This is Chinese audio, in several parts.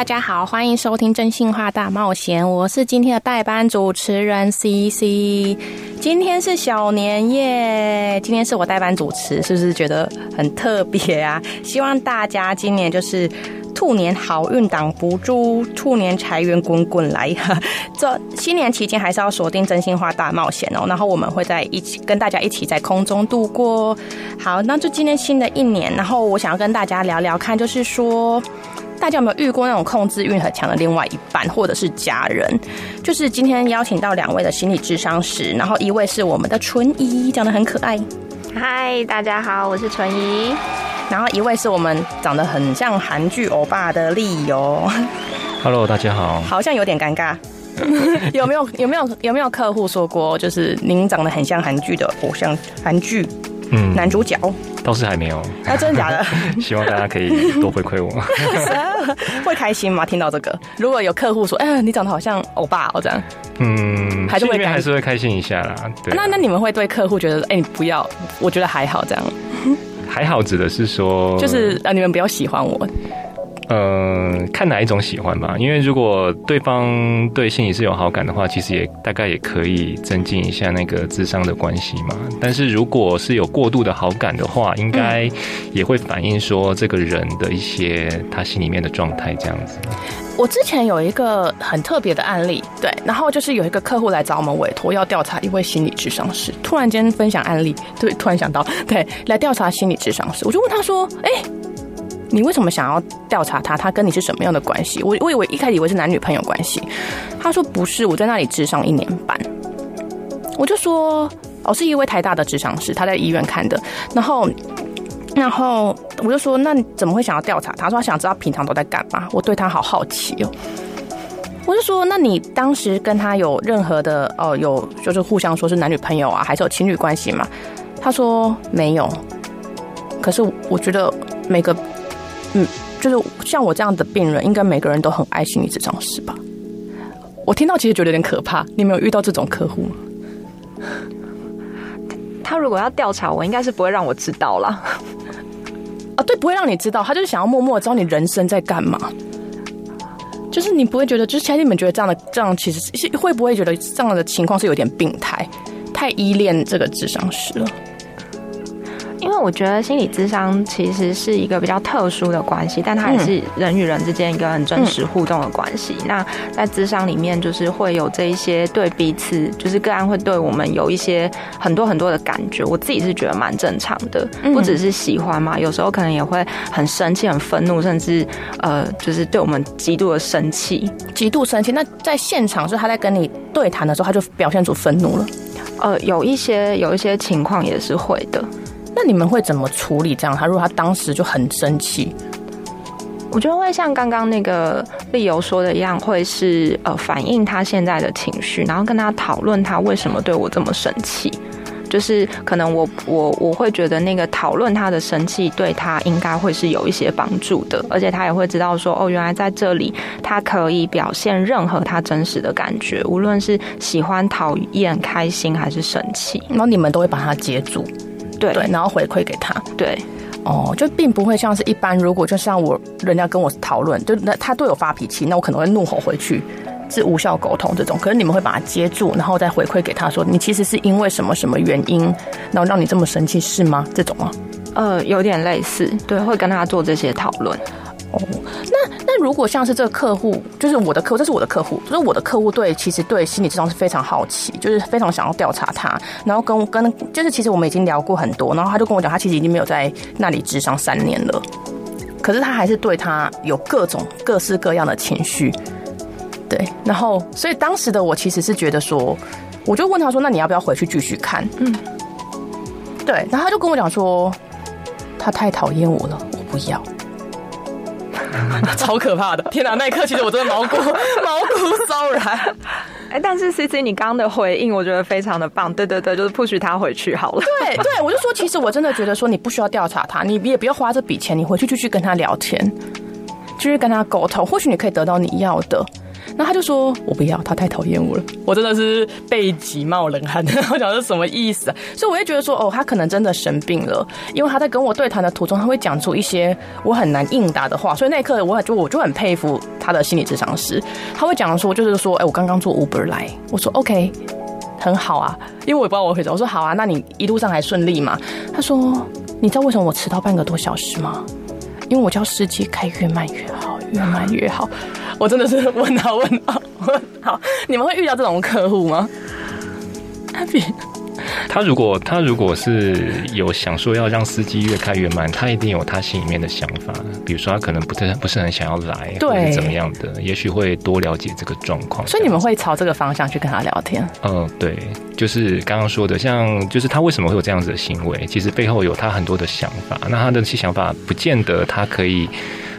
大家好，欢迎收听《真心话大冒险》，我是今天的代班主持人 CC。今天是小年夜，今天是我代班主持，是不是觉得很特别啊？希望大家今年就是兔年好运挡不住，兔年财源滚滚来。这新年期间还是要锁定真心话大冒险哦，然后我们会在一起跟大家一起在空中度过。好，那就今天新的一年，然后我想要跟大家聊聊看，就是说。大家有没有遇过那种控制欲很强的另外一半，或者是家人？就是今天邀请到两位的心理智商师，然后一位是我们的纯怡，长得很可爱。嗨，大家好，我是纯怡。然后一位是我们长得很像韩剧欧巴的丽友。Hello，大家好。好像有点尴尬。有没有有没有有没有客户说过，就是您长得很像韩剧的偶像韩剧？嗯，男主角倒是还没有，啊，真的假的？希望大家可以多回馈我，会开心吗？听到这个，如果有客户说，哎、欸，你长得好像欧巴哦，这样，嗯，还是会还是会开心一下啦。对，那那你们会对客户觉得，哎、欸，你不要，我觉得还好这样，还好指的是说，就是啊，你们不要喜欢我。呃，看哪一种喜欢吧，因为如果对方对心理是有好感的话，其实也大概也可以增进一下那个智商的关系嘛。但是如果是有过度的好感的话，应该也会反映说这个人的一些他心里面的状态这样子。我之前有一个很特别的案例，对，然后就是有一个客户来找我们委托要调查一位心理智商师，突然间分享案例，对，突然想到，对，来调查心理智商师，我就问他说，哎、你为什么想要调查他？他跟你是什么样的关系？我我以为一开始以为是男女朋友关系。他说不是，我在那里咨商一年半。我就说，哦，是一位台大的咨商师，他在医院看的。然后，然后我就说，那怎么会想要调查？他说他想知道平常都在干嘛。我对他好好奇哦。我就说，那你当时跟他有任何的哦，有就是互相说是男女朋友啊，还是有情侣关系吗？他说没有。可是我觉得每个。嗯，就是像我这样的病人，应该每个人都很爱心理咨商师吧？我听到其实觉得有点可怕。你没有遇到这种客户吗？他如果要调查我，应该是不会让我知道啦。啊，对，不会让你知道，他就是想要默默知道你人生在干嘛。就是你不会觉得，就是其实你们觉得这样的这样，其实是会不会觉得这样的情况是有点病态，太依恋这个智商师了？因为我觉得心理智商其实是一个比较特殊的关系，但它也是人与人之间一个很真实互动的关系。嗯、那在智商里面，就是会有这一些对彼此，就是个案会对我们有一些很多很多的感觉。我自己是觉得蛮正常的，不只是喜欢嘛，有时候可能也会很生气、很愤怒，甚至呃，就是对我们极度的生气、极度生气。那在现场是他在跟你对谈的时候，他就表现出愤怒了。呃，有一些有一些情况也是会的。那你们会怎么处理这样？他如果他当时就很生气，我觉得会像刚刚那个丽友说的一样，会是呃反映他现在的情绪，然后跟他讨论他为什么对我这么生气。就是可能我我我会觉得那个讨论他的生气对他应该会是有一些帮助的，而且他也会知道说哦，原来在这里他可以表现任何他真实的感觉，无论是喜欢、讨厌、开心还是生气，然后你们都会把他接住。对，对，然后回馈给他。对，哦，就并不会像是一般，如果就像我人家跟我讨论，就那他对我发脾气，那我可能会怒吼回去，是无效沟通这种。可是你们会把他接住，然后再回馈给他说，你其实是因为什么什么原因，然后让你这么生气，是吗？这种吗？呃，有点类似，对，会跟他做这些讨论。哦，那那如果像是这个客户，就是我的客户，这是我的客户，就是我的客户对，其实对心理智商是非常好奇，就是非常想要调查他，然后跟跟就是其实我们已经聊过很多，然后他就跟我讲，他其实已经没有在那里智商三年了，可是他还是对他有各种各式各样的情绪，对，然后所以当时的我其实是觉得说，我就问他说，那你要不要回去继续看？嗯，对，然后他就跟我讲说，他太讨厌我了，我不要。超可怕的！天哪，那一刻其实我真的毛骨 毛骨悚然。哎，但是 CC 你刚刚的回应，我觉得非常的棒。对对对，就是 push 他回去好了。对对，我就说，其实我真的觉得说，你不需要调查他，你也不要花这笔钱，你回去就去跟他聊天，就是跟他沟通，或许你可以得到你要的。那他就说：“我不要，他太讨厌我了。”我真的是背脊冒冷汗。我讲是什么意思啊？所以我就觉得说：“哦，他可能真的生病了。”因为他在跟我对谈的途中，他会讲出一些我很难应答的话。所以那一刻，我就我就很佩服他的心理智商师。他会讲说：“就是说，哎，我刚刚坐 Uber 来。”我说：“OK，很好啊。”因为我也不知道我会怎么。我说：“好啊，那你一路上还顺利吗？”他说：“你知道为什么我迟到半个多小时吗？因为我叫司机开越慢越好，越慢越好。”我真的是问号问号问号，你们会遇到这种客户吗？他如果他如果是有想说要让司机越开越慢，他一定有他心里面的想法。比如说他可能不是不是很想要来，对，或者怎么样的，也许会多了解这个状况。所以你们会朝这个方向去跟他聊天？嗯，对，就是刚刚说的，像就是他为什么会有这样子的行为，其实背后有他很多的想法。那他的这些想法不见得他可以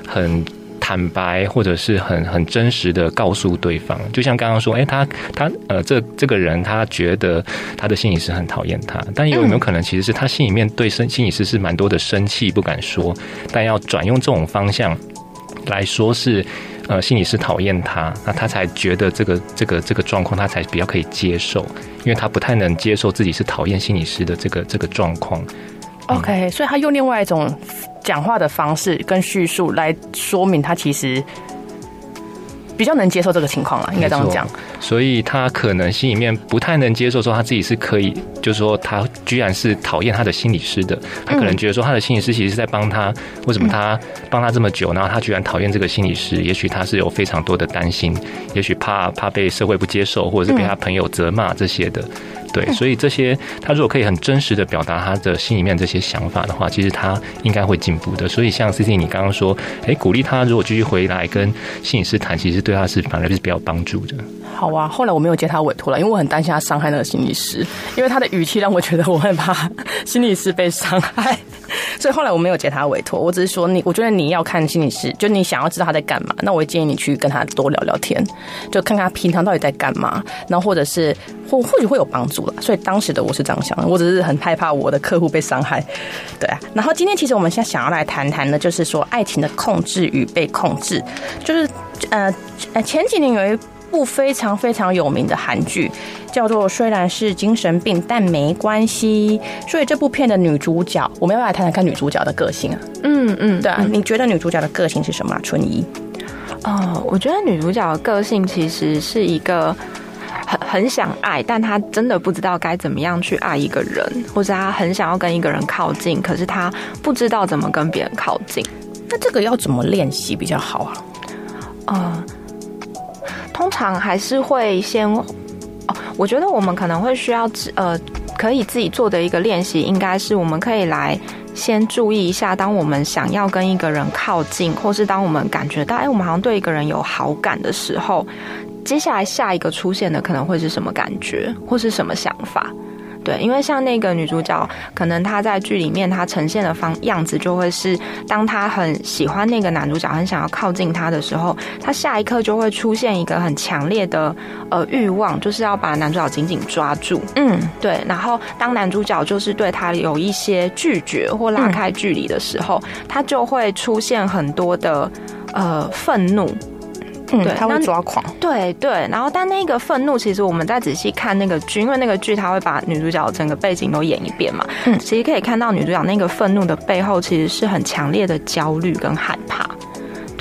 很。坦白或者是很很真实的告诉对方，就像刚刚说，哎、他他呃，这这个人他觉得他的心理师很讨厌他，但有没有可能其实是他心里面对生心理师是蛮多的生气不敢说，但要转用这种方向来说是呃心理师讨厌他，那他才觉得这个这个这个状况他才比较可以接受，因为他不太能接受自己是讨厌心理师的这个这个状况。OK，所以他用另外一种讲话的方式跟叙述来说明，他其实比较能接受这个情况了，应该这样讲。所以他可能心里面不太能接受，说他自己是可以，就是说他居然是讨厌他的心理师的。他可能觉得说他的心理师其实是在帮他，为什么他帮他这么久，然后他居然讨厌这个心理师？也许他是有非常多的担心，也许怕怕被社会不接受，或者是被他朋友责骂这些的。对，所以这些他如果可以很真实的表达他的心里面这些想法的话，其实他应该会进步的。所以像 CC 你刚刚说，哎，鼓励他如果继续回来跟心理师谈，其实对对他是反而是比较帮助的。好啊，后来我没有接他委托了，因为我很担心他伤害那个心理师，因为他的语气让我觉得我很怕心理师被伤害，所以后来我没有接他委托。我只是说你，我觉得你要看心理师，就你想要知道他在干嘛，那我会建议你去跟他多聊聊天，就看看他平常到底在干嘛，然后或者是或或许会有帮助了。所以当时的我是这样想的，我只是很害怕我的客户被伤害，对啊。然后今天其实我们现在想要来谈谈的，就是说爱情的控制与被控制，就是呃呃前几年有一。部非常非常有名的韩剧叫做《虽然是精神病，但没关系》。所以这部片的女主角，我们要来谈谈看女主角的个性啊。嗯嗯，对啊，你觉得女主角的个性是什么啊？春怡？哦，我觉得女主角的个性其实是一个很很想爱，但她真的不知道该怎么样去爱一个人，或者她很想要跟一个人靠近，可是她不知道怎么跟别人靠近。那这个要怎么练习比较好啊？啊。通常还是会先哦，我觉得我们可能会需要呃，可以自己做的一个练习，应该是我们可以来先注意一下，当我们想要跟一个人靠近，或是当我们感觉到哎，我们好像对一个人有好感的时候，接下来下一个出现的可能会是什么感觉，或是什么想法。对，因为像那个女主角，可能她在剧里面她呈现的方样子，就会是当她很喜欢那个男主角，很想要靠近他的时候，她下一刻就会出现一个很强烈的呃欲望，就是要把男主角紧紧抓住。嗯，对。然后当男主角就是对她有一些拒绝或拉开距离的时候，她就会出现很多的呃愤怒。嗯，对，他会抓狂。对对，然后但那个愤怒，其实我们再仔细看那个剧，因为那个剧他会把女主角整个背景都演一遍嘛。嗯，其实可以看到女主角那个愤怒的背后，其实是很强烈的焦虑跟害怕。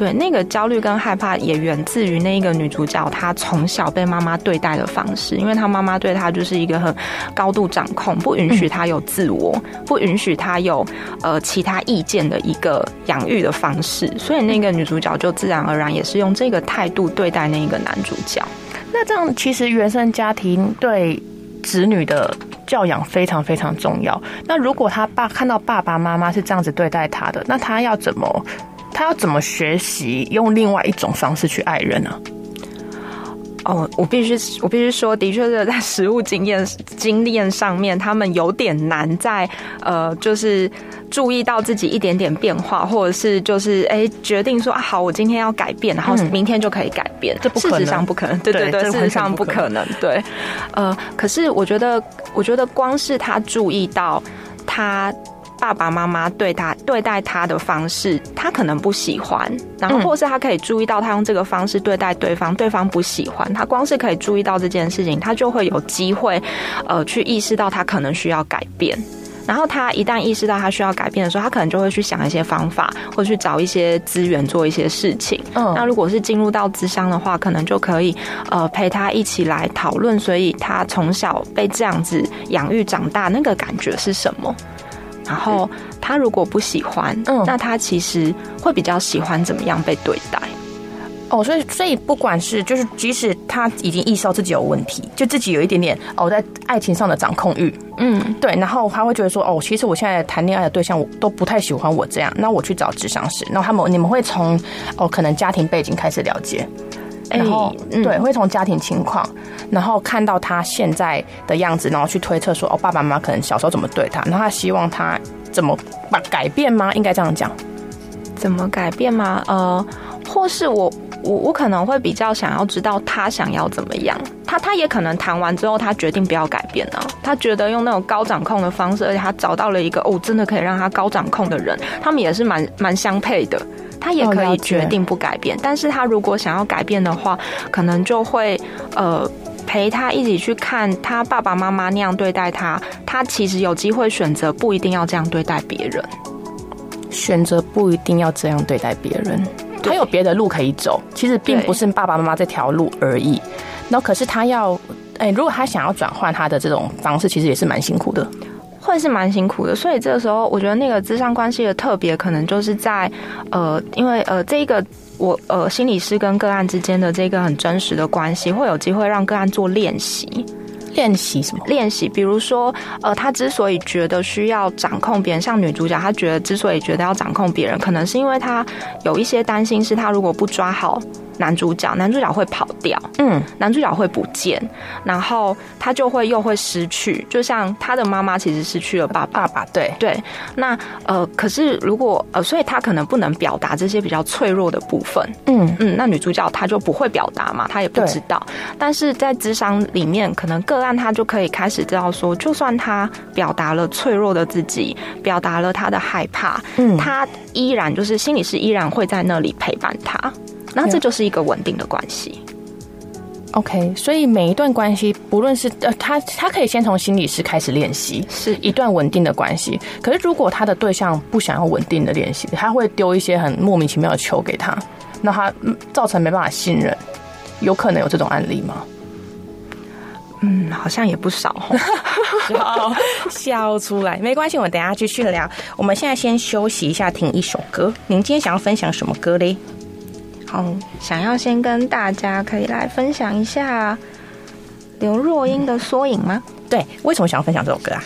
对，那个焦虑跟害怕也源自于那一个女主角她从小被妈妈对待的方式，因为她妈妈对她就是一个很高度掌控，不允许她有自我，不允许她有呃其他意见的一个养育的方式，所以那个女主角就自然而然也是用这个态度对待那一个男主角。那这样其实原生家庭对子女的教养非常非常重要。那如果他爸看到爸爸妈妈是这样子对待他的，那他要怎么？他要怎么学习用另外一种方式去爱人呢？哦哦，我必须我必须说，的确是在实物经验经验上面，他们有点难在呃，就是注意到自己一点点变化，或者是就是哎、欸、决定说啊好，我今天要改变，然后明天就可以改变，这、嗯、事实上不可能，对对对，对，事实上不可能，对。呃，可是我觉得，我觉得光是他注意到他。爸爸妈妈对他对待他的方式，他可能不喜欢，然后或是他可以注意到他用这个方式对待对方，对方不喜欢，他光是可以注意到这件事情，他就会有机会，呃，去意识到他可能需要改变。然后他一旦意识到他需要改变的时候，他可能就会去想一些方法，或去找一些资源做一些事情。嗯，那如果是进入到咨商的话，可能就可以呃陪他一起来讨论，所以他从小被这样子养育长大，那个感觉是什么？然后他如果不喜欢，嗯，那他其实会比较喜欢怎么样被对待。哦，所以所以不管是就是，即使他已经意识到自己有问题，就自己有一点点哦，在爱情上的掌控欲，嗯，对，然后他会觉得说，哦，其实我现在谈恋爱的对象我都不太喜欢我这样，那我去找智商师，然后他们你们会从哦，可能家庭背景开始了解。然后，对，会从家庭情况，然后看到他现在的样子，然后去推测说，哦，爸爸妈妈可能小时候怎么对他，然后他希望他怎么把改变吗？应该这样讲，怎么改变吗？呃，或是我，我，我可能会比较想要知道他想要怎么样。他，他也可能谈完之后，他决定不要改变呢。他觉得用那种高掌控的方式，而且他找到了一个哦，真的可以让他高掌控的人，他们也是蛮蛮相配的。他也可以决定不改变，但是他如果想要改变的话，可能就会呃陪他一起去看他爸爸妈妈那样对待他，他其实有机会选择不一定要这样对待别人，选择不一定要这样对待别人，他有别的路可以走，其实并不是爸爸妈妈这条路而已。然后可是他要，哎、欸，如果他想要转换他的这种方式，其实也是蛮辛苦的。会是蛮辛苦的，所以这个时候，我觉得那个咨商关系的特别，可能就是在，呃，因为呃，这一个我呃，心理师跟个案之间的这个很真实的关系，会有机会让个案做练习。练习什么？练习，比如说，呃，他之所以觉得需要掌控别人，像女主角，她觉得之所以觉得要掌控别人，可能是因为她有一些担心，是她如果不抓好。男主角，男主角会跑掉，嗯，男主角会不见，然后他就会又会失去，就像他的妈妈其实失去了爸爸，爸爸，对对。那呃，可是如果呃，所以他可能不能表达这些比较脆弱的部分，嗯嗯。那女主角她就不会表达嘛，她也不知道。但是在智商里面，可能个案他就可以开始知道说，就算他表达了脆弱的自己，表达了他的害怕，嗯，他依然就是心理师依然会在那里陪伴他。那这就是一个稳定的关系。OK，所以每一段关系，不论是呃，他他可以先从心理师开始练习，是一段稳定的关系。可是如果他的对象不想要稳定的练习，他会丢一些很莫名其妙的球给他，那他造成没办法信任，有可能有这种案例吗？嗯，好像也不少。好，笑出来，没关系，我们等一下继续聊。我们现在先休息一下，听一首歌。您今天想要分享什么歌嘞？好，想要先跟大家可以来分享一下刘若英的《缩影》吗？对，为什么想要分享这首歌啊？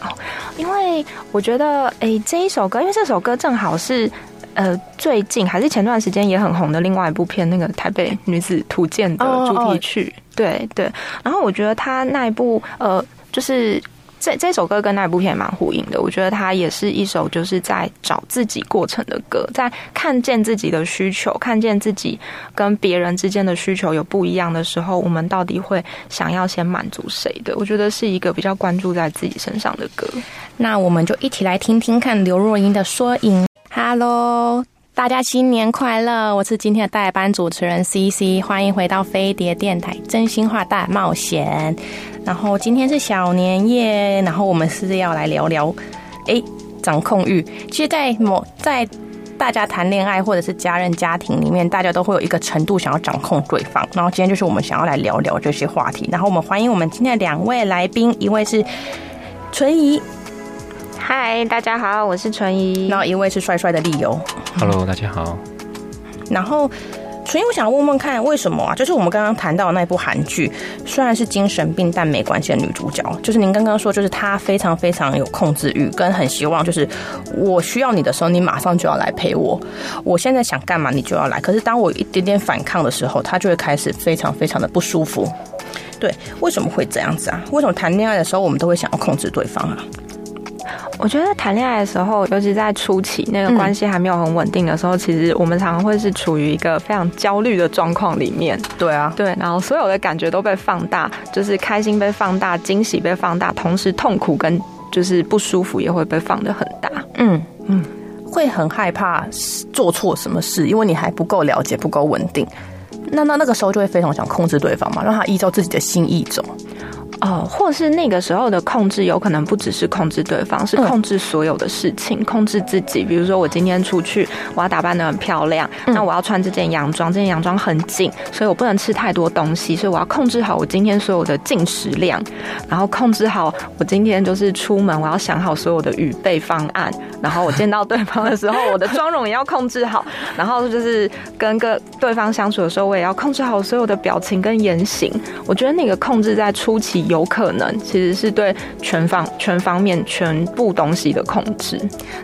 哦，因为我觉得，哎、欸，这一首歌，因为这首歌正好是呃最近还是前段时间也很红的另外一部片，那个《台北女子图鉴》的主题曲。Oh, oh. 对对，然后我觉得他那一部呃，就是。这这首歌跟那部片也蛮呼应的，我觉得它也是一首就是在找自己过程的歌，在看见自己的需求，看见自己跟别人之间的需求有不一样的时候，我们到底会想要先满足谁的？我觉得是一个比较关注在自己身上的歌。那我们就一起来听听看刘若英的《缩影》。Hello，大家新年快乐！我是今天的代班主持人 CC，欢迎回到飞碟电台真心话大冒险。然后今天是小年夜，然后我们是要来聊聊，哎，掌控欲。其实，在某在大家谈恋爱或者是家人家庭里面，大家都会有一个程度想要掌控对方。然后今天就是我们想要来聊聊这些话题。然后我们欢迎我们今天的两位来宾，一位是纯怡，嗨，大家好，我是纯一。然后一位是帅帅的利友，Hello，大家好。然后。淳所以我想问问看，为什么啊？就是我们刚刚谈到的那部韩剧，虽然是精神病，但没关系的女主角，就是您刚刚说，就是她非常非常有控制欲，跟很希望，就是我需要你的时候，你马上就要来陪我。我现在想干嘛，你就要来。可是当我一点点反抗的时候，她就会开始非常非常的不舒服。对，为什么会这样子啊？为什么谈恋爱的时候，我们都会想要控制对方啊？我觉得谈恋爱的时候，尤其在初期那个关系还没有很稳定的时候，嗯、其实我们常常会是处于一个非常焦虑的状况里面。对啊，对，然后所有的感觉都被放大，就是开心被放大，惊喜被放大，同时痛苦跟就是不舒服也会被放得很大。嗯嗯，会很害怕做错什么事，因为你还不够了解，不够稳定。那那那个时候就会非常想控制对方嘛，让他依照自己的心意走。哦，或是那个时候的控制，有可能不只是控制对方，是控制所有的事情，嗯、控制自己。比如说，我今天出去，我要打扮的很漂亮，嗯、那我要穿这件洋装，这件洋装很紧，所以我不能吃太多东西，所以我要控制好我今天所有的进食量，然后控制好我今天就是出门，我要想好所有的预备方案，然后我见到对方的时候，我的妆容也要控制好，然后就是跟个对方相处的时候，我也要控制好所有的表情跟言行。我觉得那个控制在初期。有可能其实是对全方全方面全部东西的控制。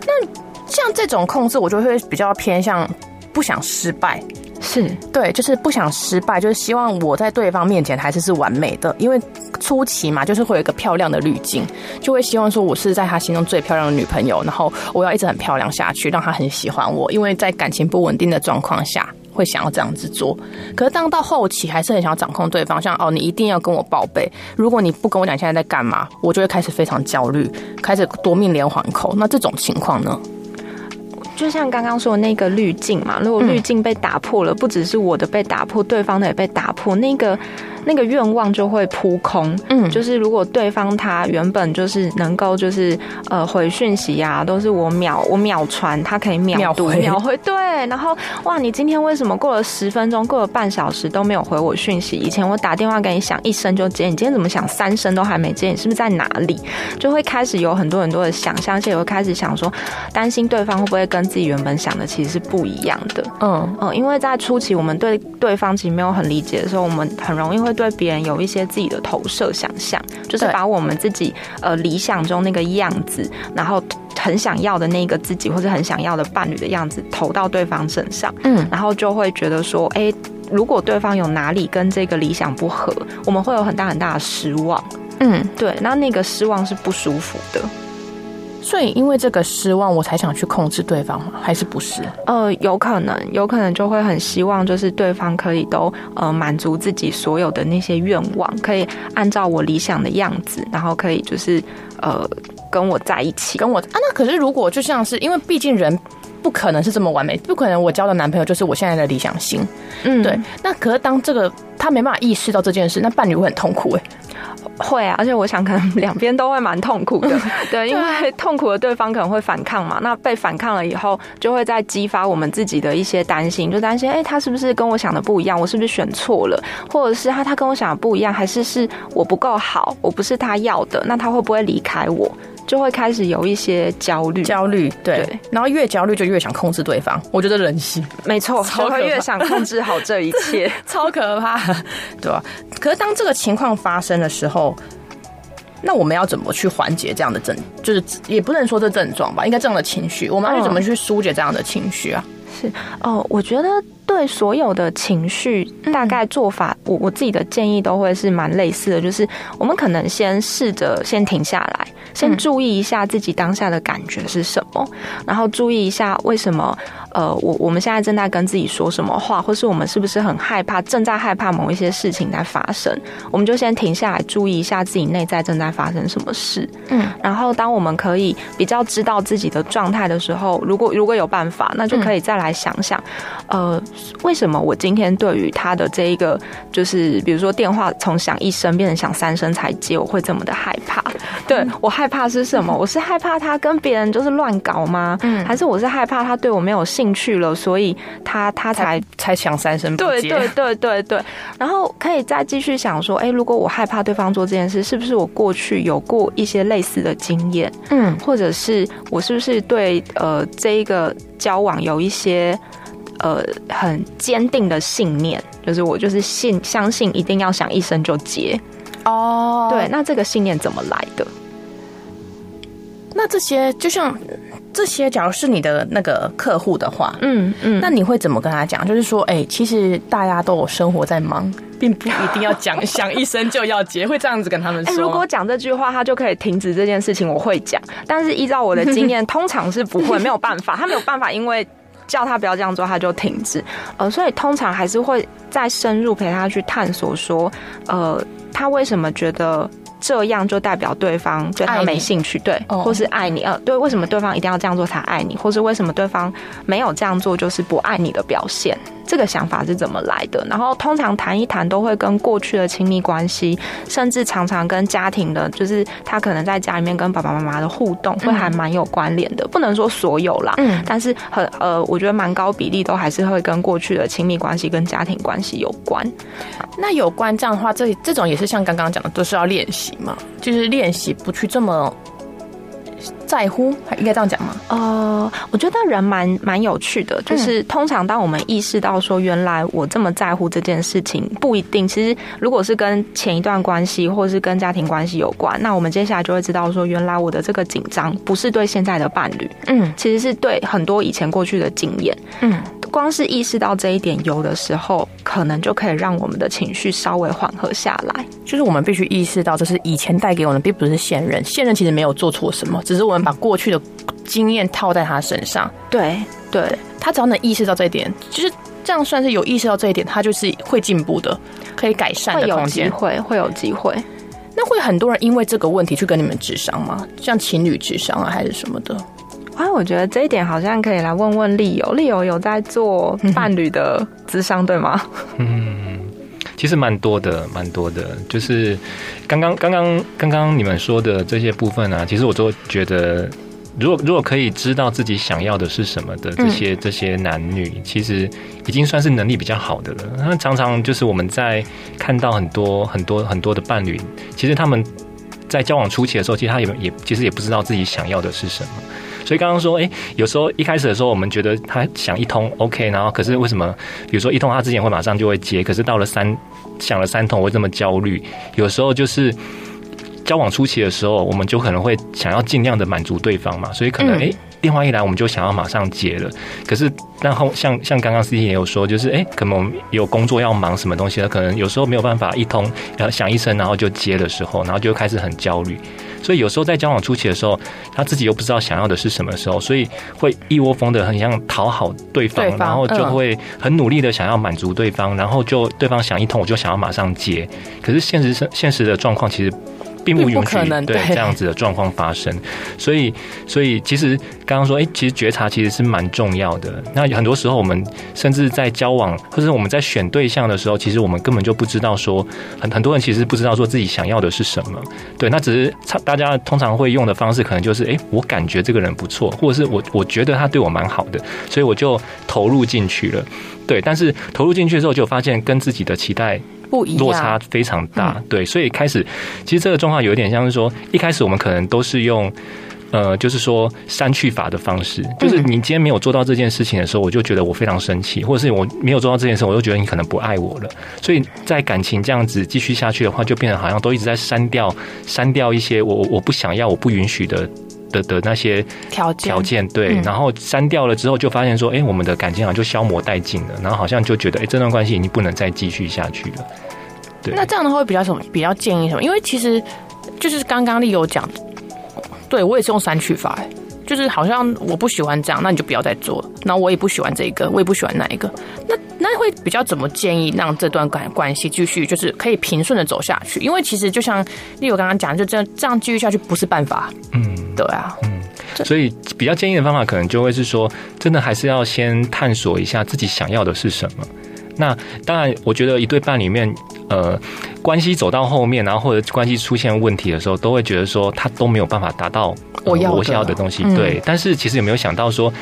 那像这种控制，我就会比较偏向不想失败，是对，就是不想失败，就是希望我在对方面前还是是完美的。因为初期嘛，就是会有一个漂亮的滤镜，就会希望说我是在他心中最漂亮的女朋友，然后我要一直很漂亮下去，让他很喜欢我。因为在感情不稳定的状况下。会想要这样子做，可是当到后期还是很想要掌控对方，像哦，你一定要跟我报备，如果你不跟我讲现在在干嘛，我就会开始非常焦虑，开始夺命连环扣。那这种情况呢？就像刚刚说的那个滤镜嘛，如果滤镜被打破了，嗯、不只是我的被打破，对方的也被打破，那个。那个愿望就会扑空，嗯，就是如果对方他原本就是能够就是呃回讯息呀、啊，都是我秒我秒传，他可以秒读秒回，对，然后哇，你今天为什么过了十分钟，过了半小时都没有回我讯息？以前我打电话给你响一声就接，你今天怎么响三声都还没接？你是不是在哪里？就会开始有很多很多的想象，而且会开始想说，担心对方会不会跟自己原本想的其实是不一样的，嗯嗯，因为在初期我们对对方其实没有很理解的时候，我们很容易会。对别人有一些自己的投射想象，就是把我们自己呃理想中那个样子，然后很想要的那个自己或者很想要的伴侣的样子投到对方身上，嗯，然后就会觉得说，哎，如果对方有哪里跟这个理想不合，我们会有很大很大的失望，嗯，对，那那个失望是不舒服的。所以，因为这个失望，我才想去控制对方吗？还是不是？呃，有可能，有可能就会很希望，就是对方可以都呃满足自己所有的那些愿望，可以按照我理想的样子，然后可以就是呃跟我在一起，跟我啊。那可是如果就像是，因为毕竟人不可能是这么完美，不可能我交的男朋友就是我现在的理想型。嗯，对。那可是当这个他没办法意识到这件事，那伴侣会很痛苦哎、欸。会啊，而且我想可能两边都会蛮痛苦的，对，因为痛苦的对方可能会反抗嘛，那被反抗了以后，就会再激发我们自己的一些担心，就担心，哎，他是不是跟我想的不一样？我是不是选错了？或者是他他跟我想的不一样？还是是我不够好？我不是他要的？那他会不会离开我？就会开始有一些焦虑，焦虑，对，对，然后越焦虑就越想控制对方。我觉得人性没错，就会越想控制好这一切，超可怕，对吧？可是当这个情况发生的时候，那我们要怎么去缓解这样的症？就是也不能说这症状吧，应该这样的情绪，我们要去怎么去疏解这样的情绪啊？是哦，我觉得对所有的情绪，大概做法，我我自己的建议都会是蛮类似的，就是我们可能先试着先停下来。先注意一下自己当下的感觉是什么，然后注意一下为什么呃，我我们现在正在跟自己说什么话，或是我们是不是很害怕，正在害怕某一些事情在发生，我们就先停下来，注意一下自己内在正在发生什么事。嗯，然后当我们可以比较知道自己的状态的时候，如果如果有办法，那就可以再来想想，呃，为什么我今天对于他的这一个，就是比如说电话从响一声变成响三声才接，我会这么的害怕？对，我害。怕是什么？我是害怕他跟别人就是乱搞吗？嗯，还是我是害怕他对我没有兴趣了，所以他他才才响三声不接。对对对对对。然后可以再继续想说，哎，如果我害怕对方做这件事，是不是我过去有过一些类似的经验？嗯，或者是我是不是对呃这一个交往有一些。呃很坚定的信念，就是我就是信相信一定要想一生就结哦。对，那这个信念怎么来的？那这些就像这些，假如是你的那个客户的话，嗯嗯，那你会怎么跟他讲？就是说，哎、欸，其实大家都有生活在忙，并不一定要讲想一生就要结，会这样子跟他们说。欸、如果讲这句话，他就可以停止这件事情，我会讲。但是依照我的经验，通常是不会，没有办法，他没有办法，因为叫他不要这样做，他就停止。呃，所以通常还是会再深入陪他去探索，说，呃，他为什么觉得。这样就代表对方对他没兴趣，对，或是爱你，呃，对，为什么对方一定要这样做才爱你，或是为什么对方没有这样做就是不爱你的表现？这个想法是怎么来的？然后通常谈一谈都会跟过去的亲密关系，甚至常常跟家庭的，就是他可能在家里面跟爸爸妈妈的互动，会还蛮有关联的。不能说所有啦，嗯，但是很呃，我觉得蛮高比例都还是会跟过去的亲密关系跟家庭关系有关。那有关这样的话，这这种也是像刚刚讲的，都是要练习嘛，就是练习不去这么。在乎，应该这样讲吗？呃，我觉得人蛮蛮有趣的，就是通常当我们意识到说，原来我这么在乎这件事情，不一定。其实如果是跟前一段关系，或是跟家庭关系有关，那我们接下来就会知道说，原来我的这个紧张不是对现在的伴侣，嗯，其实是对很多以前过去的经验，嗯。光是意识到这一点，有的时候可能就可以让我们的情绪稍微缓和下来。就是我们必须意识到，这是以前带给我们，并不是现任。现任其实没有做错什么，只是我们把过去的经验套在他身上。对对，他只要能意识到这一点，就是这样算是有意识到这一点，他就是会进步的，可以改善的空间，会会有机会。那会很多人因为这个问题去跟你们智商吗？像情侣智商啊，还是什么的？啊，我觉得这一点好像可以来问问丽友。丽友有在做伴侣的智商，对吗？嗯，其实蛮多的，蛮多的。就是刚刚刚刚刚刚你们说的这些部分啊，其实我都觉得，如果如果可以知道自己想要的是什么的这些这些男女，其实已经算是能力比较好的了。那常常就是我们在看到很多很多很多的伴侣，其实他们在交往初期的时候，其实他也也其实也不知道自己想要的是什么。所以刚刚说，哎，有时候一开始的时候，我们觉得他想一通 OK，然后可是为什么，比如说一通他之前会马上就会接，可是到了三想了三通我会这么焦虑？有时候就是交往初期的时候，我们就可能会想要尽量的满足对方嘛，所以可能哎。电话一来，我们就想要马上接了。可是，然后像像刚刚 CT 也有说，就是哎，可能我们有工作要忙什么东西的，可能有时候没有办法一通呃响一声，然后就接的时候，然后就开始很焦虑。所以有时候在交往初期的时候，他自己又不知道想要的是什么时候，所以会一窝蜂的很想讨好对方，对方然后就会很努力的想要满足对方，然后就对方想一通，我就想要马上接。可是现实现实的状况其实。并不允许对这样子的状况发生，所以，所以其实刚刚说，哎，其实觉察其实是蛮重要的。那很多时候，我们甚至在交往或者我们在选对象的时候，其实我们根本就不知道说，很很多人其实不知道说自己想要的是什么。对，那只是大家通常会用的方式，可能就是，哎，我感觉这个人不错，或者是我我觉得他对我蛮好的，所以我就投入进去了。对，但是投入进去之后，就发现跟自己的期待。不一样，落差非常大，嗯，对，所以开始其实这个状况有点像是说，一开始我们可能都是用，呃，就是说删去法的方式，就是你今天没有做到这件事情的时候，我就觉得我非常生气，或者是我没有做到这件事，我就觉得你可能不爱我了，所以在感情这样子继续下去的话，就变得好像都一直在删掉，删掉一些我我不想要、我不允许的。的的那些条件，条件对，然后删掉了之后，就发现说，哎，我们的感情好像就消磨殆尽了，然后好像就觉得，哎，这段关系已经不能再继续下去了。对，那这样的话会比较什么？比较建议什么？因为其实就是刚刚丽友讲，对我也是用删去法，就是好像我不喜欢这样，那你就不要再做了。然后我也不喜欢这一个，我也不喜欢那一个。那那会比较怎么建议让这段关关系继续就是可以平顺的走下去？因为其实就像例如刚刚讲，就这样这样继续下去不是办法。嗯。对啊，嗯，所以比较建议的方法，可能就会是说，真的还是要先探索一下自己想要的是什么。那当然，我觉得一对半里面，呃，关系走到后面，然后或者关系出现问题的时候，都会觉得说他都没有办法达到我要的东西。对，但是其实有没有想到说，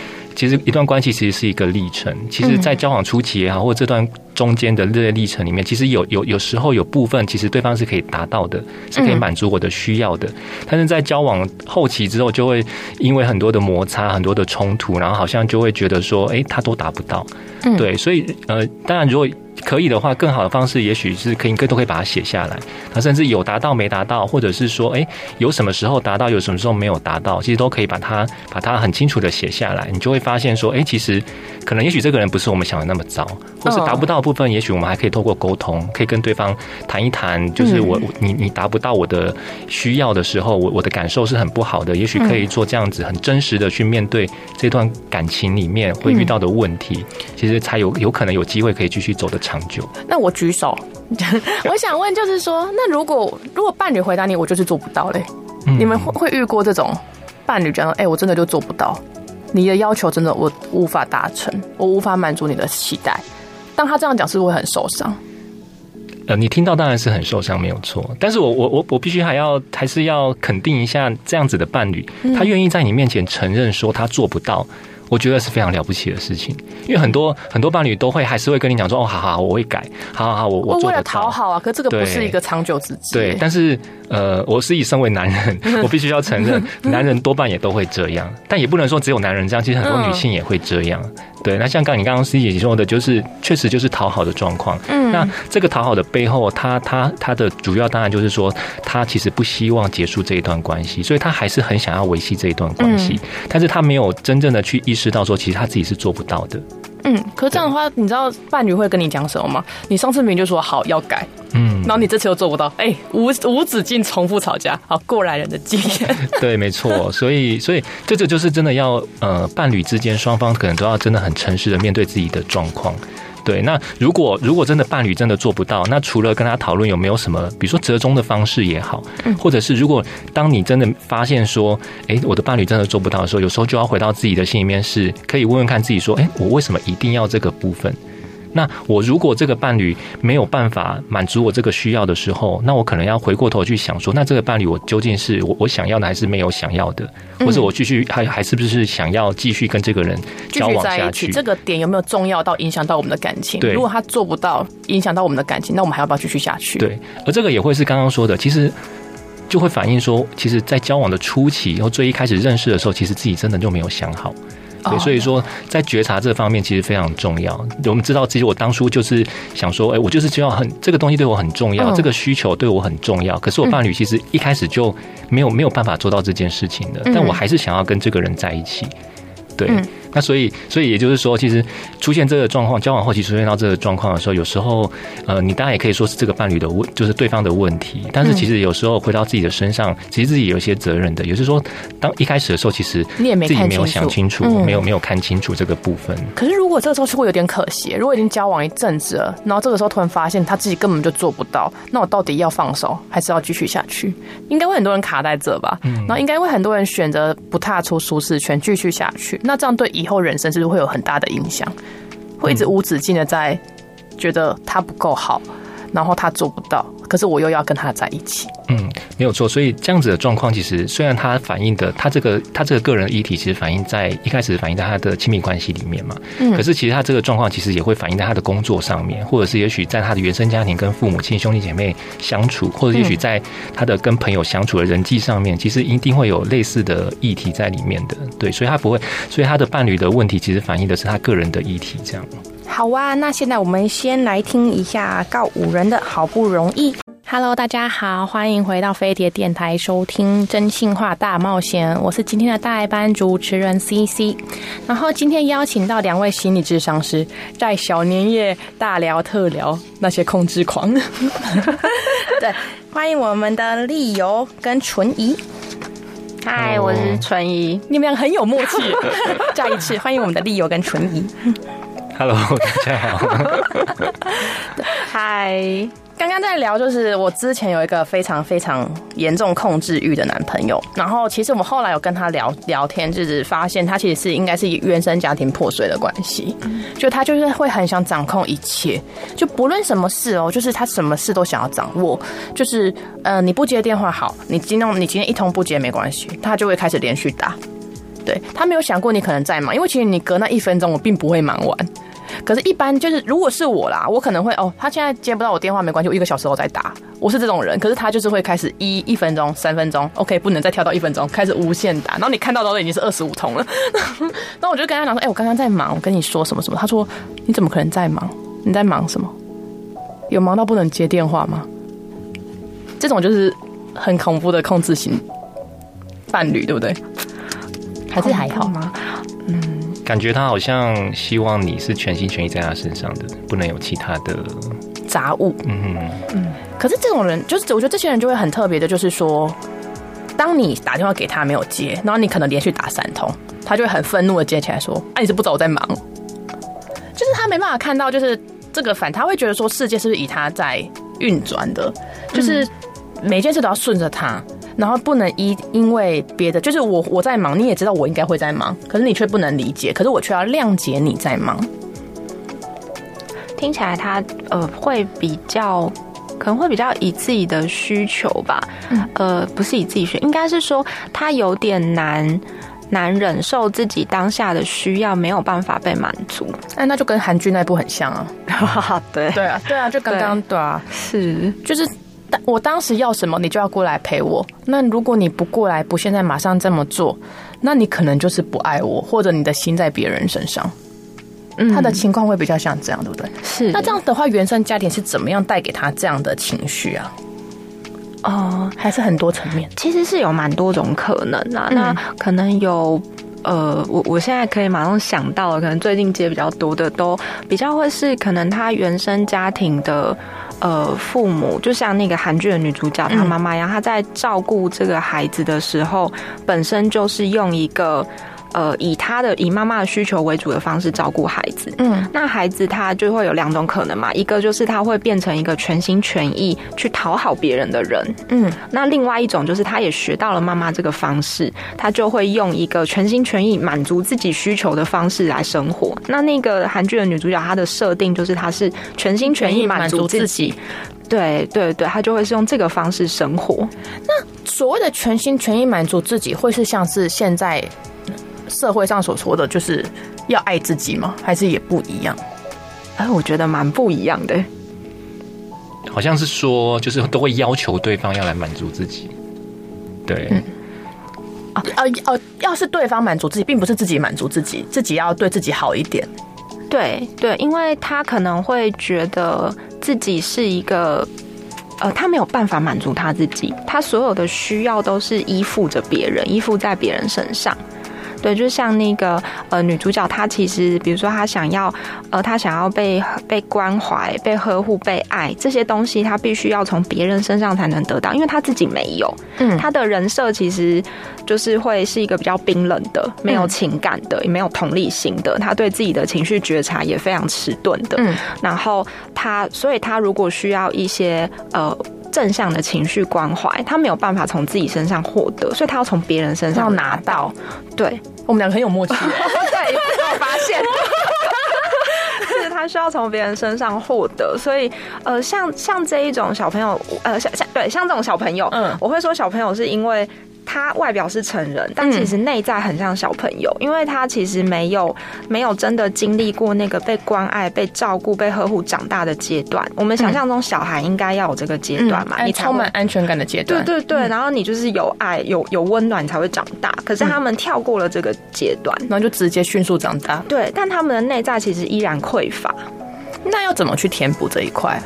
其实一段关系其实是一个历程。其实，在交往初期也好，或者这段中间的这些历程里面，其实有有有时候有部分，其实对方是可以达到的，是可以满足我的需要的。但是在交往后期之后，就会因为很多的摩擦、很多的冲突，然后好像就会觉得说，哎，他都达不到。对，所以呃，当然如果。可以的话，更好的方式也许是可以，更都可以把它写下来。那甚至有达到没达到，或者是说，哎，有什么时候达到，有什么时候没有达到，其实都可以把它把它很清楚的写下来。你就会发现说，哎，其实可能也许这个人不是我们想的那么糟，或是达不到的部分，也许我们还可以透过沟通，可以跟对方谈一谈，就是我你你达不到我的需要的时候，我我的感受是很不好的。也许可以做这样子很真实的去面对这段感情里面会遇到的问题，其实才有有可能有机会可以继续走得长久。那我举手，我想问，就是说，那如果如果伴侣回答你，我就是做不到嘞，嗯、你们会会遇过这种伴侣讲说，哎、欸，我真的就做不到，你的要求真的我无法达成，我无法满足你的期待。当他这样讲，是不是会很受伤？呃，你听到当然是很受伤，没有错。但是我我我我必须还要还是要肯定一下这样子的伴侣，他愿意在你面前承认说他做不到。我觉得是非常了不起的事情，因为很多很多伴侣都会还是会跟你讲说，哦，好好，我会改，好好好，我我。为了讨好啊，可这个不是一个长久之计。对，但是呃，我是以身为男人，我必须要承认，男人多半也都会这样，但也不能说只有男人这样，其实很多女性也会这样。对，那像刚你刚刚 C 姐姐说的，就是确实就是讨好的状况。嗯，那这个讨好的背后，他他他的主要当然就是说，他其实不希望结束这一段关系，所以他还是很想要维系这一段关系，但是他没有真正的去意识到说，其实他自己是做不到的。嗯，可是这样的话，你知道伴侣会跟你讲什么吗？你上次明明就说好要改，嗯，然后你这次又做不到，哎、欸，无无止境重复吵架，好，过来人的经验。对，没错，所以所以这就就是真的要呃，伴侣之间双方可能都要真的很诚实的面对自己的状况。对，那如果如果真的伴侣真的做不到，那除了跟他讨论有没有什么，比如说折中的方式也好，或者是如果当你真的发现说，哎，我的伴侣真的做不到的时候，有时候就要回到自己的心里面，是可以问问看自己说，哎，我为什么一定要这个部分？那我如果这个伴侣没有办法满足我这个需要的时候，那我可能要回过头去想说，那这个伴侣我究竟是我我想要的还是没有想要的，或者我继续还还是不是想要继续跟这个人交往下去？这个点有没有重要到影响到我们的感情？对，如果他做不到影响到我们的感情，那我们还要不要继续下去？对，而这个也会是刚刚说的，其实就会反映说，其实，在交往的初期，然后最一开始认识的时候，其实自己真的就没有想好。对，所以说在觉察这方面其实非常重要。我们知道，其实我当初就是想说，哎，我就是需要很这个东西对我很重要，这个需求对我很重要。可是我伴侣其实一开始就没有没有办法做到这件事情的，但我还是想要跟这个人在一起。对。那所以，所以也就是说，其实出现这个状况，交往后期出现到这个状况的时候，有时候，呃，你当然也可以说是这个伴侣的问，就是对方的问题。但是其实有时候回到自己的身上，其实自己有一些责任的。也就是说，当一开始的时候，其实你也没自己没有想清楚，没有没有看清楚这个部分。可是如果这个时候是会有点可惜，如果已经交往一阵子了，然后这个时候突然发现他自己根本就做不到，那我到底要放手还是要继续下去？应该会很多人卡在这吧？嗯，然后应该会很多人选择不踏出舒适圈，继续下去。那这样对以后人生是不是会有很大的影响？会一直无止境的在觉得他不够好，然后他做不到。可是我又要跟他在一起，嗯，没有错。所以这样子的状况，其实虽然他反映的他这个他这个个人议题，其实反映在一开始反映在他的亲密关系里面嘛，嗯，可是其实他这个状况其实也会反映在他的工作上面，或者是也许在他的原生家庭跟父母亲兄弟姐妹相处，或者也许在他的跟朋友相处的人际上面，其实一定会有类似的议题在里面的。对，所以他不会，所以他的伴侣的问题，其实反映的是他个人的议题。这样。好啊，那现在我们先来听一下告五人的好不容易。Hello，大家好，欢迎回到飞碟电台收听真心话大冒险，我是今天的代班主持人 CC。然后今天邀请到两位心理智商师，在小年夜大聊特聊那些控制狂。对，欢迎我们的丽友跟纯怡。嗨，我是纯怡，你们俩很有默契。再一次欢迎我们的丽友跟纯怡。Hello，大家好。嗨。刚刚在聊，就是我之前有一个非常非常严重控制欲的男朋友，然后其实我们后来有跟他聊聊天，就是发现他其实是应该是原生家庭破碎的关系，就他就是会很想掌控一切，就不论什么事哦，就是他什么事都想要掌握，就是呃你不接电话好，你今天你今天一通不接没关系，他就会开始连续打。对，他没有想过你可能在忙，因为其实你隔那一分钟，我并不会忙完。可是，一般就是如果是我啦，我可能会哦，他现在接不到我电话没关系，我一个小时后再打。我是这种人，可是他就是会开始一一分钟、三分钟，OK，不能再跳到一分钟，开始无限打。然后你看到都已经是二十五通了，然后我就跟他讲说：“哎、我刚刚在忙，我跟你说什么什么。”他说：“你怎么可能在忙？你在忙什么？有忙到不能接电话吗？”这种就是很恐怖的控制型伴侣，对不对？还是还好吗？嗯。感觉他好像希望你是全心全意在他身上的，不能有其他的杂物。嗯嗯。可是这种人，就是我觉得这些人就会很特别的，就是说，当你打电话给他没有接，然后你可能连续打三通，他就会很愤怒的接起来说：“啊，你是不知道我在忙。”就是他没办法看到，就是这个反，他会觉得说世界是不是以他在运转的，就是每件事都要顺着他。然后不能因因为别的，就是我我在忙，你也知道我应该会在忙，可是你却不能理解，可是我却要谅解你在忙。听起来他呃会比较可能会比较以自己的需求吧，嗯、呃不是以自己需，应该是说他有点难难忍受自己当下的需要没有办法被满足。哎，那就跟韩剧那部很像啊。对对啊对啊，就刚刚对，对啊是就是。我当时要什么，你就要过来陪我。那如果你不过来，不现在马上这么做，那你可能就是不爱我，或者你的心在别人身上。嗯，他的情况会比较像这样，对不对？是。那这样的话，原生家庭是怎么样带给他这样的情绪啊？哦，还是很多层面，其实是有蛮多种可能啊。嗯，那可能有，呃，我我现在可以马上想到，可能最近接比较多的，都比较会是可能他原生家庭的。呃，父母就像那个韩剧的女主角，她妈妈一样，她在照顾这个孩子的时候，本身就是用一个。呃，以他的以妈妈的需求为主的方式照顾孩子，嗯，那孩子他就会有两种可能嘛，一个就是他会变成一个全心全意去讨好别人的人，嗯，那另外一种就是他也学到了妈妈这个方式，他就会用一个全心全意满足自己需求的方式来生活。那那个韩剧的女主角，她的设定就是她是全心全意满足自己，对对对，她就会是用这个方式生活。那所谓的全心全意满足自己，会是像是现在。社会上所说的就是要爱自己吗？还是也不一样？哎，我觉得蛮不一样的。好像是说，就是都会要求对方要来满足自己。对，嗯，哦哦哦，要是对方满足自己，并不是自己满足自己，自己要对自己好一点。对对，因为他可能会觉得自己是一个，呃，他没有办法满足他自己，他所有的需要都是依附着别人，依附在别人身上。对，就像那个呃女主角，她其实比如说她想要呃她想要被被关怀、被呵护、被爱这些东西，她必须要从别人身上才能得到，因为她自己没有。嗯，她的人设其实就是会是一个比较冰冷的、没有情感的、也没有同理心的。她对自己的情绪觉察也非常迟钝的。嗯，然后她，所以她如果需要一些呃。正向的情绪关怀，他没有办法从自己身上获得，所以他要从别人身上拿到。对，我们两个很有默契。对，我发现，是他需要从别人身上获得，所以呃，像像这一种小朋友，呃，像像对，像这种小朋友，嗯，我会说小朋友是因为。他外表是成人，但其实内在很像小朋友，嗯、因为他其实没有没有真的经历过那个被关爱、被照顾、被呵护长大的阶段。我们想象中小孩应该要有这个阶段嘛，嗯、你充满安全感的阶段。对对对，然后你就是有爱、有有温暖才会长大。可是他们跳过了这个阶段，然后就直接迅速长大。对，但他们的内在其实依然匮乏。那要怎么去填补这一块？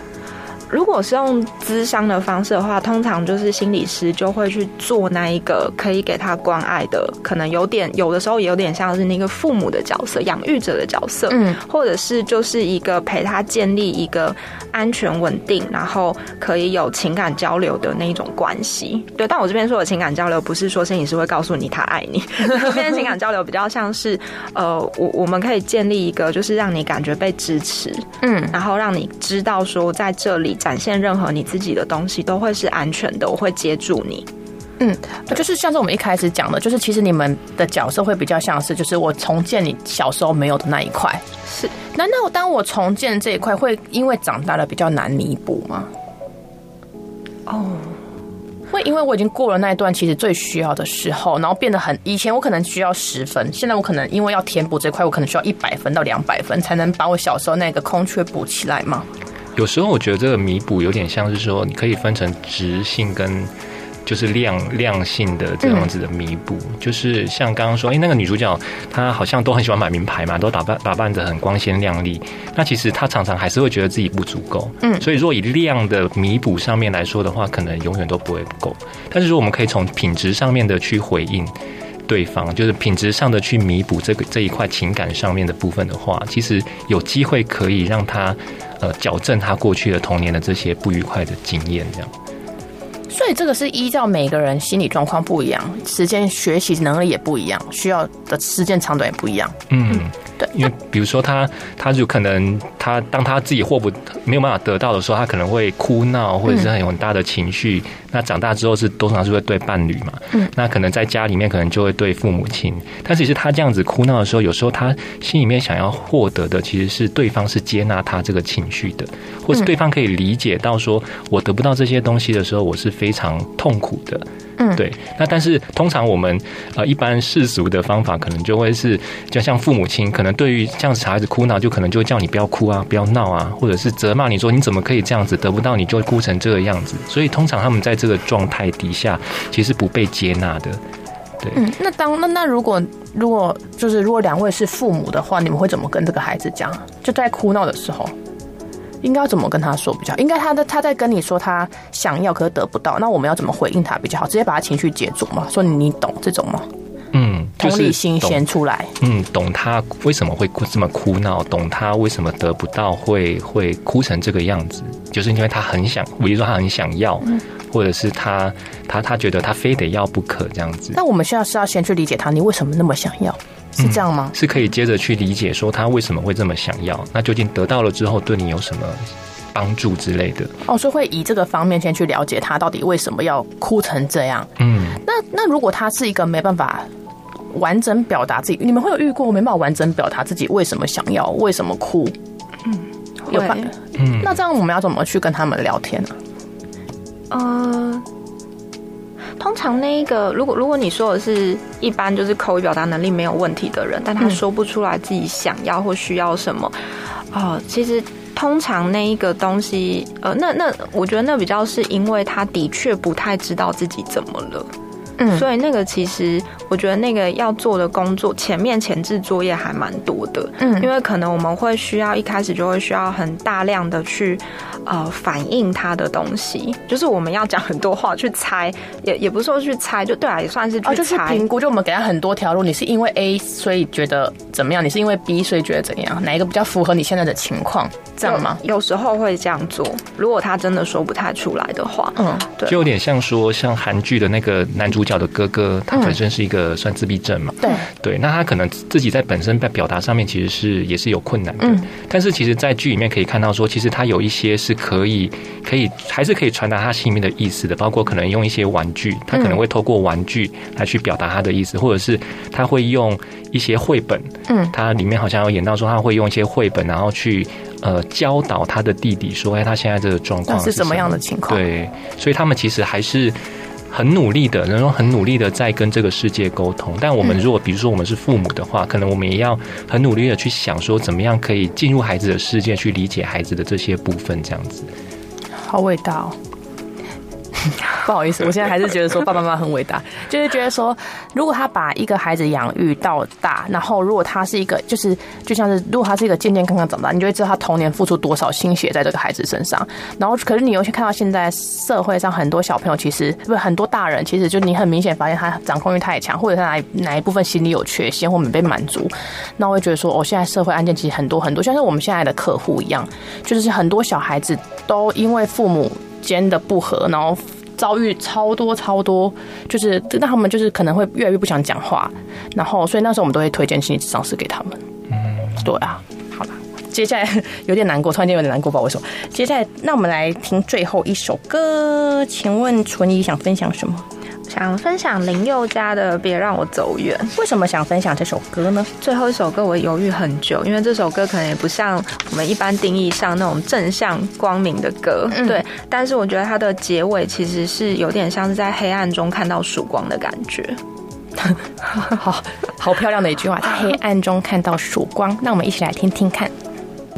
如果是用咨商的方式的话，通常就是心理师就会去做那一个可以给他关爱的，可能有点有的时候也有点像是那个父母的角色、养育者的角色，嗯，或者是就是一个陪他建立一个安全稳定，然后可以有情感交流的那一种关系。对，但我这边说的情感交流，不是说心理师会告诉你他爱你，这边情感交流比较像是，呃，我我们可以建立一个，就是让你感觉被支持，嗯，然后让你知道说在这里。展现任何你自己的东西都会是安全的，我会接住你。嗯，就是像是我们一开始讲的，就是其实你们的角色会比较像是，就是我重建你小时候没有的那一块。是，难道当我重建这一块，会因为长大了比较难弥补吗？哦，会因为我已经过了那一段其实最需要的时候，然后变得很以前我可能需要十分，现在我可能因为要填补这块，我可能需要一百分到两百分才能把我小时候那个空缺补起来吗？有时候我觉得这个弥补有点像是说，你可以分成直性跟。就是量量性的这样子的弥补，嗯、就是像刚刚说，哎、欸，那个女主角她好像都很喜欢买名牌嘛，都打扮打扮的很光鲜亮丽。那其实她常常还是会觉得自己不足够，嗯，所以如果以量的弥补上面来说的话，可能永远都不会够。但是如果我们可以从品质上面的去回应对方，就是品质上的去弥补这个这一块情感上面的部分的话，其实有机会可以让他呃矫正他过去的童年的这些不愉快的经验，这样。所以这个是依照每个人心理状况不一样，时间学习能力也不一样，需要的时间长短也不一样。嗯。对，因为比如说他，他就可能他当他自己获不没有办法得到的时候，他可能会哭闹，或者是很有很大的情绪。嗯、那长大之后是通常是会对伴侣嘛，嗯，那可能在家里面可能就会对父母亲。但是其实他这样子哭闹的时候，有时候他心里面想要获得的其实是对方是接纳他这个情绪的，或是对方可以理解到说，我得不到这些东西的时候，我是非常痛苦的。嗯，对。那但是通常我们呃一般世俗的方法，可能就会是就像父母亲可能对于这样子小孩子哭闹，就可能就会叫你不要哭啊，不要闹啊，或者是责骂你说你怎么可以这样子，得不到你就哭成这个样子。所以通常他们在这个状态底下，其实不被接纳的。对，嗯，那当那那如果如果就是如果两位是父母的话，你们会怎么跟这个孩子讲？就在哭闹的时候。应该要怎么跟他说比较？应该他在他在跟你说他想要可是得不到，那我们要怎么回应他比较好？直接把他情绪接住吗？说你，你懂这种吗？嗯，同理心先出来。嗯，懂他为什么会哭这么哭闹，懂他为什么得不到会会哭成这个样子，就是因为他很想，比如说他很想要，嗯、或者是他他他觉得他非得要不可这样子。那我们需要是要先去理解他，你为什么那么想要？是这样吗？嗯，是可以接着去理解说他为什么会这么想要，那究竟得到了之后对你有什么帮助之类的？哦，所以会以这个方面先去了解他到底为什么要哭成这样。嗯，那那如果他是一个没办法完整表达自己，你们会有遇过没办法完整表达自己为什么想要，为什么哭？嗯，有办法。嗯，那这样我们要怎么去跟他们聊天呢？啊？呃。通常那一个，如果如果你说的是一般就是口语表达能力没有问题的人，但他说不出来自己想要或需要什么，哦，其实通常那一个东西，呃，那那我觉得那比较是因为他的确不太知道自己怎么了。嗯，所以那个其实，我觉得那个要做的工作，前面前置作业还蛮多的。嗯，因为可能我们会需要一开始就会需要很大量的去呃反映他的东西，就是我们要讲很多话去猜，也也不是说去猜，就对啊，也算是去猜。哦，就是评估，就我们给他很多条路，你是因为 A 所以觉得怎么样？你是因为 B 所以觉得怎样？哪一个比较符合你现在的情况？这样吗？有，有时候会这样做，如果他真的说不太出来的话，嗯，对，就有点像说像韩剧的那个男主。主角的哥哥，他本身是一个算自闭症嘛？对对，那他可能自己在本身在表达上面其实是也是有困难的。嗯，但是其实，在剧里面可以看到说，其实他有一些是可以可以还是可以传达他心里面的意思的，包括可能用一些玩具，他可能会透过玩具来去表达他的意思，或者是他会用一些绘本。嗯，他里面好像有演到说，他会用一些绘本，然后去呃教导他的弟弟说，哎，他现在这个状况是，是什么样的情况？对，所以他们其实还是。很努力的，然后很努力的在跟这个世界沟通。但我们如果比如说我们是父母的话，可能我们也要很努力的去想说，怎么样可以进入孩子的世界，去理解孩子的这些部分，这样子。好伟大哦。不好意思，我现在还是觉得说爸爸妈妈很伟大，就是觉得说，如果他把一个孩子养育到大，然后如果他是一个，就是就像是如果他是一个健健康康长大，你就会知道他童年付出多少心血在这个孩子身上。然后，可是你又去看到现在社会上很多小朋友，其实不是很多大人，其实就你很明显发现他掌控欲太强，或者他哪哪一部分心理有缺陷或没被满足。那我会觉得说，哦，现在社会案件其实很多很多，像是我们现在的客户一样，就是很多小孩子都因为父母间的不和，然后。遭遇超多超多，就是让他们就是可能会越来越不想讲话，然后所以那时候我们都会推荐心理咨商师给他们。嗯，对啊，好了，接下来有点难过，突然间有点难过，不知道为什么。接下来，那我们来听最后一首歌，请问纯怡想分享什么？想分享林宥嘉的《别让我走远》。为什么想分享这首歌呢？最后一首歌我犹豫很久，因为这首歌可能也不像我们一般定义上那种正向光明的歌，嗯、对。但是我觉得它的结尾其实是有点像是在黑暗中看到曙光的感觉。好好漂亮的一句话，在黑暗中看到曙光。那我们一起来听听看。